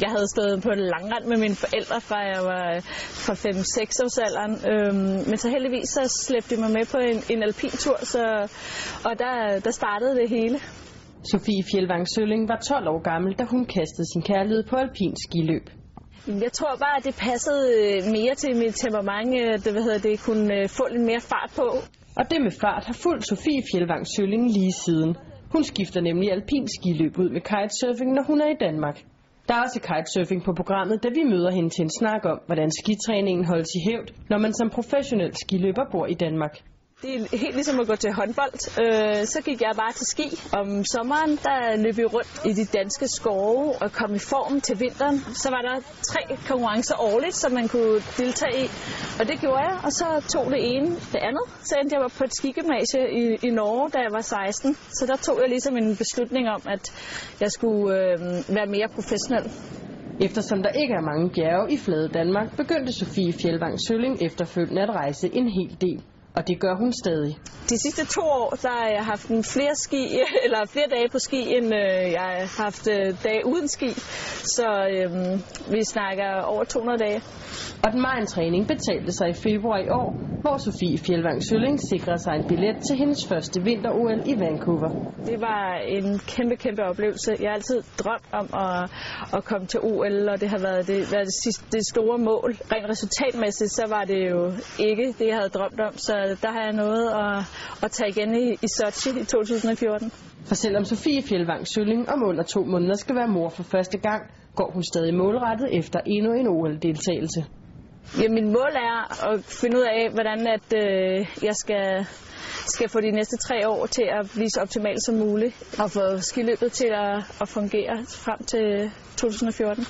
Jeg havde stået på en langrand med mine forældre fra jeg var fra 5-6 års alderen. Øhm, men så heldigvis så slæbte de mig med på en, en alpintur, så, og der, der startede det hele. Sofie Fjeldvang Sølling var 12 år gammel, da hun kastede sin kærlighed på alpin skiløb. Jeg tror bare, at det passede mere til mit temperament, at det, hvad hedder, det kunne øh, få lidt mere fart på. Og det med fart har fulgt Sofie Fjeldvang Sølling lige siden. Hun skifter nemlig alpin skiløb ud med kitesurfing, når hun er i Danmark. Der er også kitesurfing på programmet, da vi møder hende til en snak om, hvordan skitræningen holdes i hævd, når man som professionel skiløber bor i Danmark. Det er helt ligesom at gå til håndbold. Øh, så gik jeg bare til ski. Om sommeren, der løb vi rundt i de danske skove og kom i form til vinteren. Så var der tre konkurrencer årligt, som man kunne deltage i. Og det gjorde jeg, og så tog det ene det andet. Så endte jeg på et skigymnasie i, i Norge, da jeg var 16. Så der tog jeg ligesom en beslutning om, at jeg skulle øh, være mere professionel. Eftersom der ikke er mange bjerge i flade Danmark, begyndte Sofie Fjeldvang Sølling efterfølgende at rejse en hel del. Og det gør hun stadig. De sidste to år, der har jeg haft en flere, ski, eller flere dage på ski, end øh, jeg har haft øh, dage uden ski. Så øh, vi snakker over 200 dage. Og den træning betalte sig i februar i år, hvor Sofie Fjeldvang Sølling sikrede sig en billet til hendes første vinter-OL i Vancouver. Det var en kæmpe, kæmpe oplevelse. Jeg har altid drømt om at, at komme til OL, og det har været det, været det, sidste, det store mål. Rent resultatmæssigt, så var det jo ikke det, jeg havde drømt om. Så der har jeg noget at, at tage igen i, i Sochi i 2014. For selvom Sofie Fjeldvang Sølling om under to måneder skal være mor for første gang, går hun stadig målrettet efter endnu en OL-deltagelse. Ja, min mål er at finde ud af, hvordan at, øh, jeg skal, skal få de næste tre år til at blive så optimalt som muligt, og få skiløbet til at, at fungere frem til 2014.